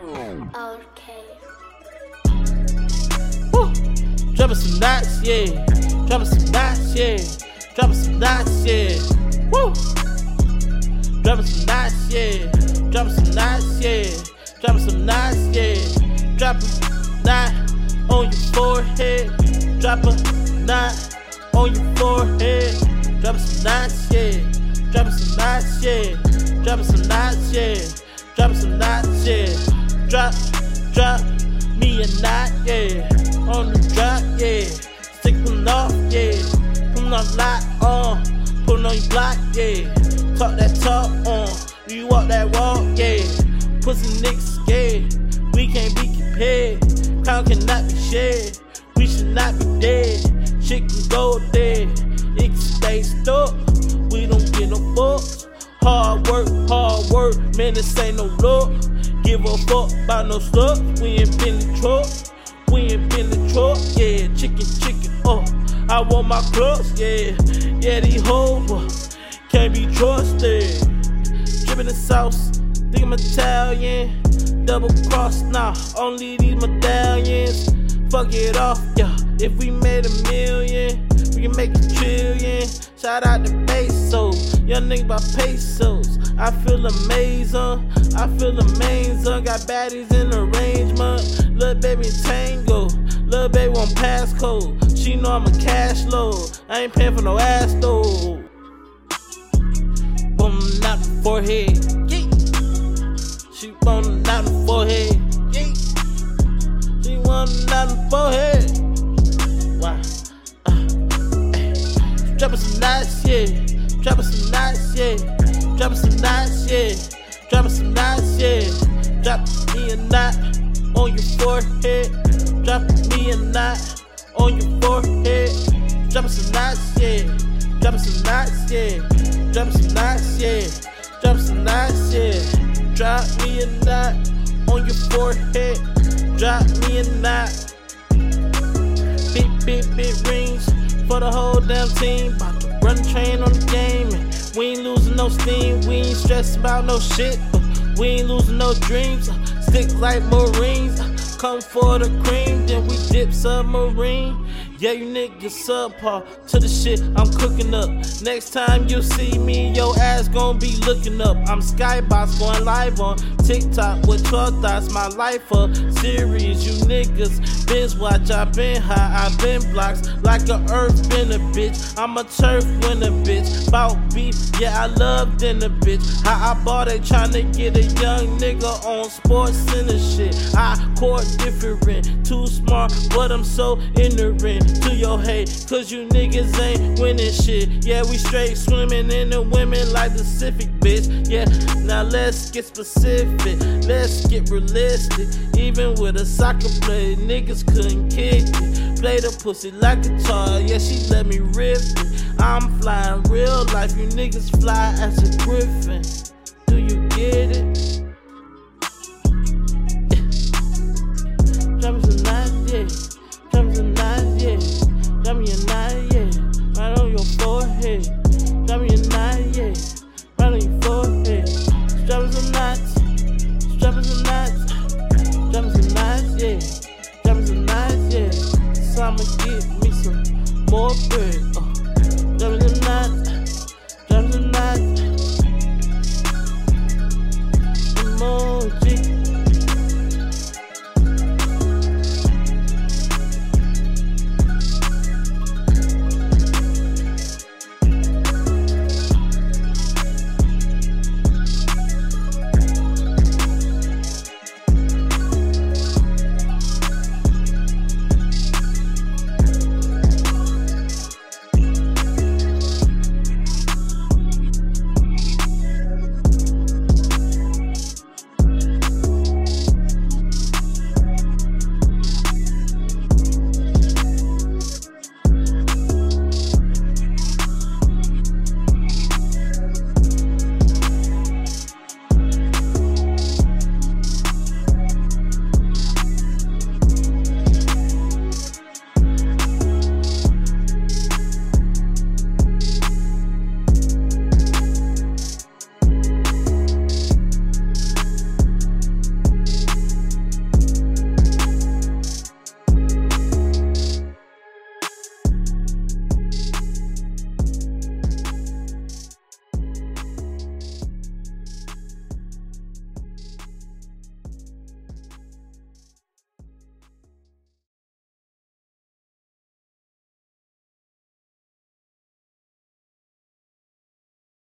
Okay. Woo! Dropping some knots, yeah. Dropping some knots, yeah. Dropping some knots, yeah. Woo! Dropping some knots, yeah. Dropping some knots, yeah. Dropping some knots, yeah. Drop a knot on your forehead. Drop a knot on your forehead. Dropping some knots, yeah. Dropping some knots, yeah. Dropping some knots, yeah. Dropping some knots, yeah. Drop, drop me a knot, yeah. On the drop, yeah. Stick them off, yeah. Put off lock on. Uh. Put on your block, yeah. Talk that talk on. You walk that walk, yeah. Pussy niggas scared. We can't be compared. Crown cannot be shared. We should not be dead. Shit can go dead. It can stay stuck. We don't get no fucks. Hard work, hard work. Man, this ain't no luck. Give a fuck about no stuff. We ain't been the truck. We ain't been the truck. Yeah, chicken, chicken. Oh, I want my clubs. Yeah, yeah, these hoes uh, can't be trusted. Dripping the sauce. Think I'm Italian. Double cross, nah. Only these medallions. Fuck it off, yeah. If we made a million, we can make a trillion. Shout out to Pesos, young nigga by Pesos. I feel amazing, I feel amazing. Got baddies in the arrangement. Little baby tango, little baby want passcode. She know I'm a cash load. I ain't paying for no ass though. Boom, knock the forehead. She wanna knock the forehead. She wanna knock the forehead. Wow. Uh, ay. Dropping some knots, yeah. Dropping some knots, yeah. Dropping some knots, yeah. Dropping some knots, yeah. Drop me a knot on your forehead. Drop me a knot on your forehead. Dropping some knots, yeah. Dropping some knots, yeah. Dropping some knots, yeah. Dropping some knots, yeah. Drop me a knot on your forehead. Drop me a knot. Big, big, big rings for the whole damn team. Run train on the game. And we ain't losing no steam. We ain't stressed about no shit. Uh, we ain't losing no dreams. Uh, stick like Marines. Uh, come for the cream, then we dip submarine. Yeah, you niggas subpar to the shit I'm cooking up. Next time you see me, your ass gon' be looking up. I'm Skybox going live on TikTok with 12 thoughts. My life a series. You niggas binge watch. I been high, I been blocks like a earth been a bitch. I'm a turf winner, bitch. Bout beef, yeah, I love dinner, bitch. How I bought it, tryna get a young nigga on sports center shit. I court different, too smart, but I'm so ignorant to your hate. Cause you niggas ain't winning shit. Yeah, we straight swimming in the women like the Pacific, bitch. Yeah, now let's get specific, let's get realistic. Even with a soccer player, niggas couldn't kick it. Play the pussy like a guitar, yeah, she let me rip it. I'm flying real life, you niggas fly as a griffin. Do you get it? more big.